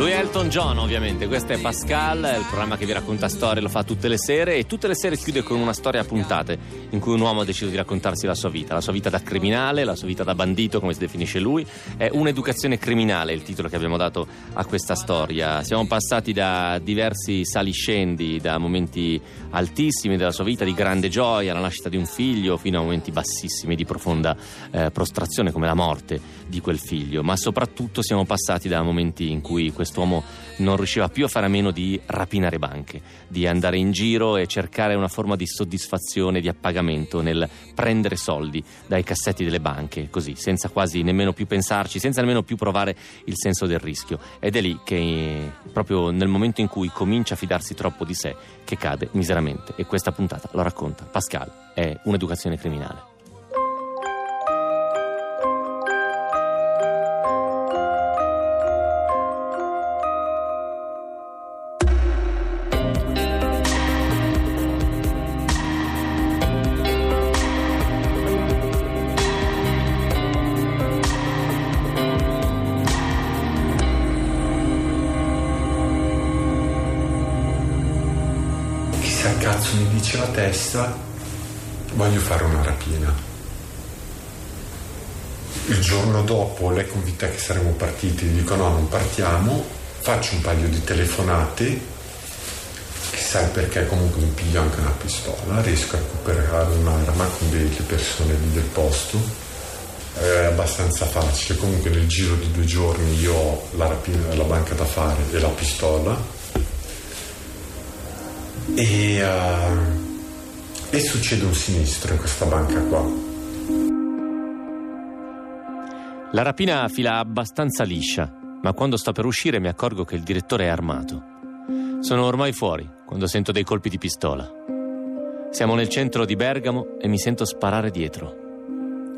A: Lui è Elton John, ovviamente. Questo è Pascal, il programma che vi racconta storie, lo fa tutte le sere e tutte le sere chiude con una storia a puntate in cui un uomo ha deciso di raccontarsi la sua vita, la sua vita da criminale, la sua vita da bandito, come si definisce lui. È un'educazione criminale il titolo che abbiamo dato a questa storia. Siamo passati da diversi saliscendi, da momenti altissimi della sua vita, di grande gioia, la nascita di un figlio, fino a momenti bassissimi di profonda eh, prostrazione, come la morte di quel figlio. Ma soprattutto siamo passati da momenti in cui questo quest'uomo non riusciva più a fare a meno di rapinare banche, di andare in giro e cercare una forma di soddisfazione, di appagamento nel prendere soldi dai cassetti delle banche, così, senza quasi nemmeno più pensarci, senza nemmeno più provare il senso del rischio. Ed è lì che, proprio nel momento in cui comincia a fidarsi troppo di sé, che cade miseramente. E questa puntata lo racconta Pascal, è un'educazione criminale.
H: Testa, voglio fare una rapina. Il giorno dopo lei è convinta che saremmo partiti, gli dico no, non partiamo, faccio un paio di telefonate, chissà perché comunque mi piglio anche una pistola, riesco a recuperare un'arma con delle persone lì del posto, è abbastanza facile, comunque nel giro di due giorni io ho la rapina della banca da fare e la pistola e, eh, e succede un sinistro in questa banca qua.
A: La rapina fila abbastanza liscia, ma quando sto per uscire mi accorgo che il direttore è armato. Sono ormai fuori quando sento dei colpi di pistola. Siamo nel centro di Bergamo e mi sento sparare dietro.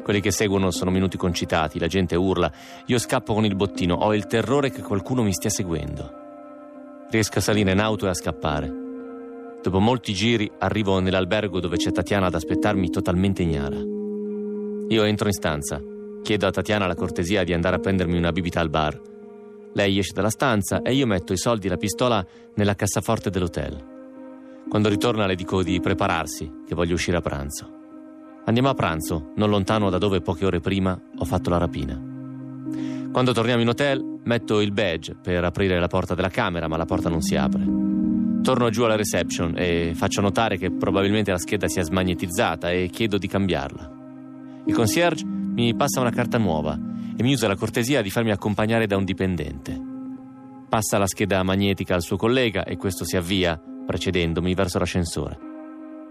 A: Quelli che seguono sono minuti concitati, la gente urla, io scappo con il bottino, ho il terrore che qualcuno mi stia seguendo. Riesco a salire in auto e a scappare. Dopo molti giri arrivo nell'albergo dove c'è Tatiana ad aspettarmi totalmente ignara. Io entro in stanza, chiedo a Tatiana la cortesia di andare a prendermi una bibita al bar. Lei esce dalla stanza e io metto i soldi e la pistola nella cassaforte dell'hotel. Quando ritorna le dico di prepararsi, che voglio uscire a pranzo. Andiamo a pranzo, non lontano da dove poche ore prima ho fatto la rapina. Quando torniamo in hotel, metto il badge per aprire la porta della camera, ma la porta non si apre. Torno giù alla reception e faccio notare che probabilmente la scheda sia smagnetizzata e chiedo di cambiarla. Il concierge mi passa una carta nuova e mi usa la cortesia di farmi accompagnare da un dipendente. Passa la scheda magnetica al suo collega e questo si avvia, precedendomi, verso l'ascensore.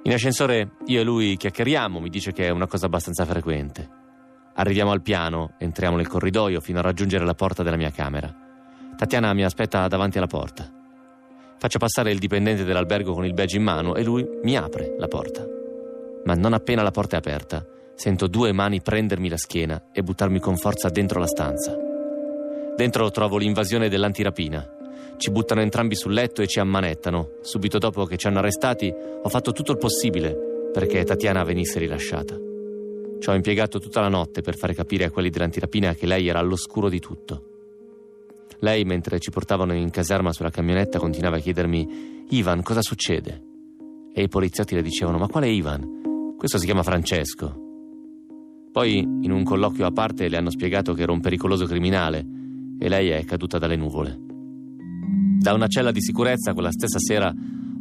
A: In ascensore io e lui chiacchieriamo, mi dice che è una cosa abbastanza frequente. Arriviamo al piano, entriamo nel corridoio fino a raggiungere la porta della mia camera. Tatiana mi aspetta davanti alla porta. Faccio passare il dipendente dell'albergo con il badge in mano e lui mi apre la porta. Ma non appena la porta è aperta, sento due mani prendermi la schiena e buttarmi con forza dentro la stanza. Dentro trovo l'invasione dell'antirapina. Ci buttano entrambi sul letto e ci ammanettano. Subito dopo che ci hanno arrestati, ho fatto tutto il possibile perché Tatiana venisse rilasciata. Ci ho impiegato tutta la notte per fare capire a quelli dell'antirapina che lei era all'oscuro di tutto. Lei, mentre ci portavano in caserma sulla camionetta, continuava a chiedermi: Ivan, cosa succede? E i poliziotti le dicevano: Ma quale Ivan? Questo si chiama Francesco. Poi, in un colloquio a parte, le hanno spiegato che era un pericoloso criminale e lei è caduta dalle nuvole. Da una cella di sicurezza, quella stessa sera,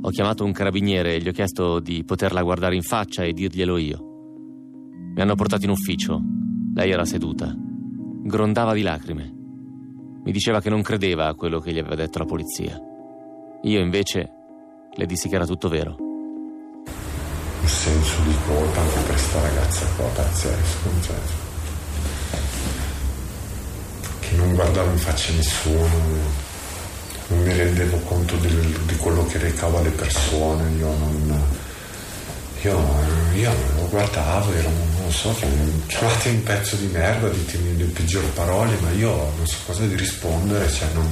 A: ho chiamato un carabiniere e gli ho chiesto di poterla guardare in faccia e dirglielo io. Mi hanno portato in ufficio. Lei era seduta. Grondava di lacrime. Mi diceva che non credeva a quello che gli aveva detto la polizia. Io invece le dissi che era tutto vero.
H: Un senso di colpa anche per questa ragazza qua, pazzesco. Cioè, che non guardavo in faccia nessuno, non mi rendevo conto di, di quello che recava le persone, io non io, io lo guardavo, ero, non so, chiamate un pezzo di merda, ditemi le peggiori parole, ma io non so cosa di rispondere, cioè non,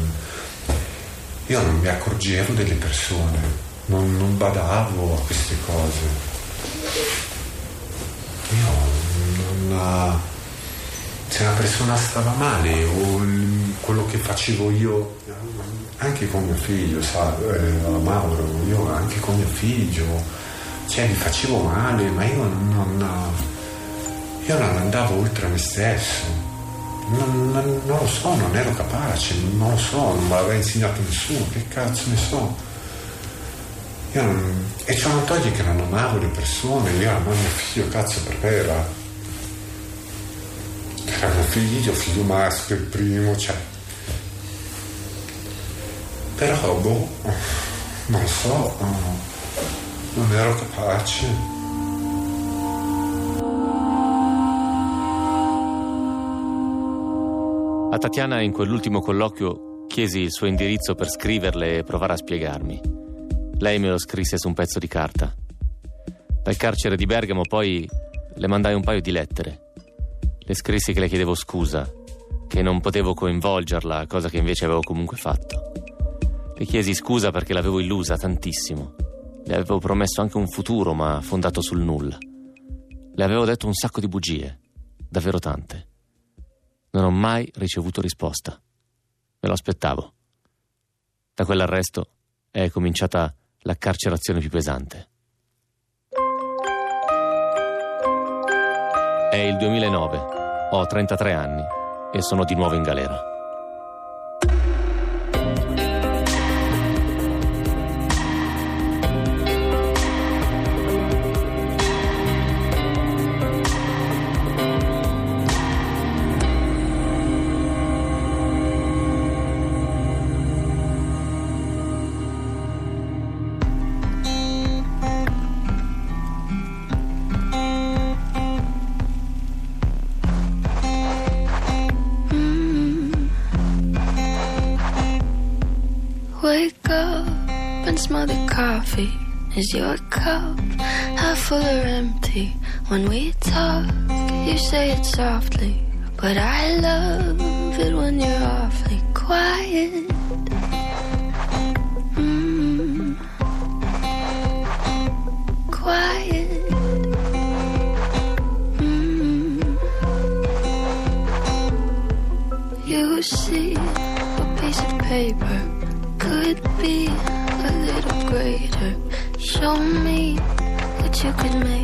H: io non mi accorgevo delle persone, non, non badavo a queste cose. io non... se una persona stava male o quello che facevo io anche con mio figlio, sa, eh, Mauro, io anche con mio figlio, cioè mi facevo male, ma io non, io non andavo oltre me stesso. Non, non- non lo so, non ero capace, non lo so, non me l'aveva insegnato nessuno, che cazzo ne so. Non- e ciò non toglie che non amavo le persone, io amavo mio figlio, cazzo perché era. Era mio figlio, figlio maschio, il primo, cioè. Però, boh, non lo so, non ero capace.
A: A Tatiana in quell'ultimo colloquio chiesi il suo indirizzo per scriverle e provare a spiegarmi. Lei me lo scrisse su un pezzo di carta. Dal carcere di Bergamo poi le mandai un paio di lettere. Le scrissi che le chiedevo scusa, che non potevo coinvolgerla, cosa che invece avevo comunque fatto. Le chiesi scusa perché l'avevo illusa tantissimo. Le avevo promesso anche un futuro, ma fondato sul nulla. Le avevo detto un sacco di bugie, davvero tante. Non ho mai ricevuto risposta. Me lo aspettavo. Da quell'arresto è cominciata la carcerazione più pesante. È il 2009, ho 33 anni e sono di nuovo in galera.
D: It softly. But I love it when you're awfully quiet. Mm. Quiet. Mm. You see a piece of paper could be a little greater. Show me what you could make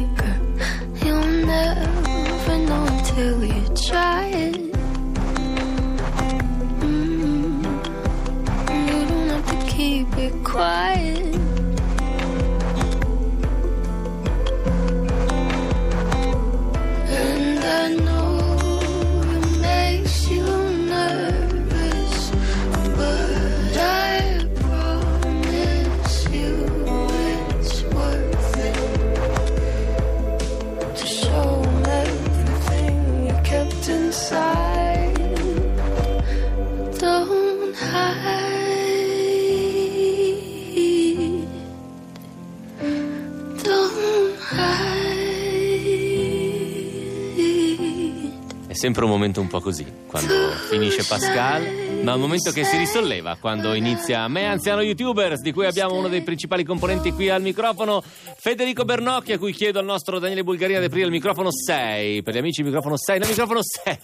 D: Inside.
A: Sempre un momento un po' così, quando finisce Pascal, ma un momento che si risolleva quando inizia Me Anziano YouTubers, di cui abbiamo uno dei principali componenti qui al microfono, Federico Bernocchi, a cui chiedo al nostro Daniele Bulgaria di aprire il microfono 6. Per gli amici il microfono 6, no, microfono 7.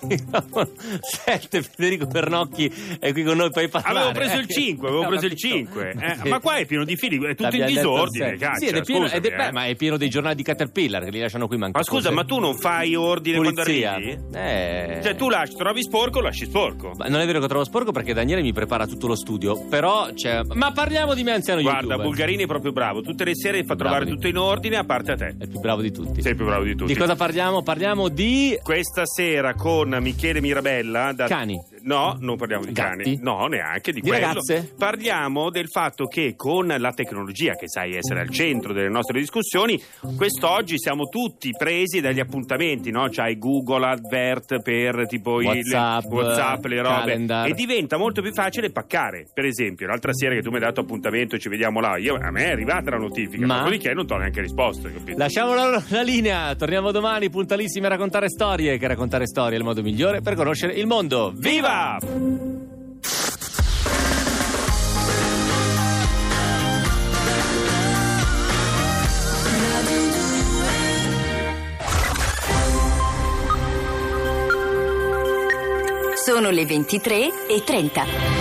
A: Microfono 7, Federico Bernocchi è qui con noi, puoi parlare.
I: Avevo preso il
A: eh.
I: 5, avevo
A: Ho
I: preso il
A: capito.
I: 5. eh. Ma qua è pieno di fili, è tutto in disordine.
A: il
I: Caccia,
A: sì, è pieno, ed è-
I: scusami,
A: beh,
I: eh.
A: ma è pieno dei giornali di Caterpillar che li lasciano qui manco
I: Ma scusa, ma tu non fai ordine
A: Pulizia.
I: quando arrivi?
A: Eh.
I: Cioè, tu lasci, trovi sporco, lasci sporco.
A: Ma non è vero che trovo sporco perché Daniele mi prepara tutto lo studio, però c'è... Ma parliamo di me anziano
I: Guarda,
A: youtuber.
I: Bulgarini è proprio bravo. Tutte le sere fa trovare
A: Bravo.
I: tutto in ordine, a parte a te.
A: È il più bravo di tutti.
I: Sei il più bravo di tutti.
A: Di cosa parliamo? Parliamo di...
I: Questa sera con Michele Mirabella. Da...
A: Cani.
I: No, non parliamo di
A: Gatti?
I: cani. No, neanche di,
A: Di
I: quello.
A: ragazze?
I: Parliamo del fatto che con la tecnologia, che sai essere al centro delle nostre discussioni, quest'oggi siamo tutti presi dagli appuntamenti, no? C'hai Google Advert per tipo
A: WhatsApp,
I: le, WhatsApp, le robe.
A: calendar.
I: E diventa molto più facile paccare. Per esempio, l'altra sera che tu mi hai dato appuntamento e ci vediamo là, io- a me è arrivata la notifica,
A: Ma?
I: dopodiché non ti ho neanche risposto, capito?
A: Lasciamo la, la linea, torniamo domani puntualissimi a raccontare storie, che raccontare storie è il modo migliore per conoscere il mondo viva!
J: Sono le 23 e 30.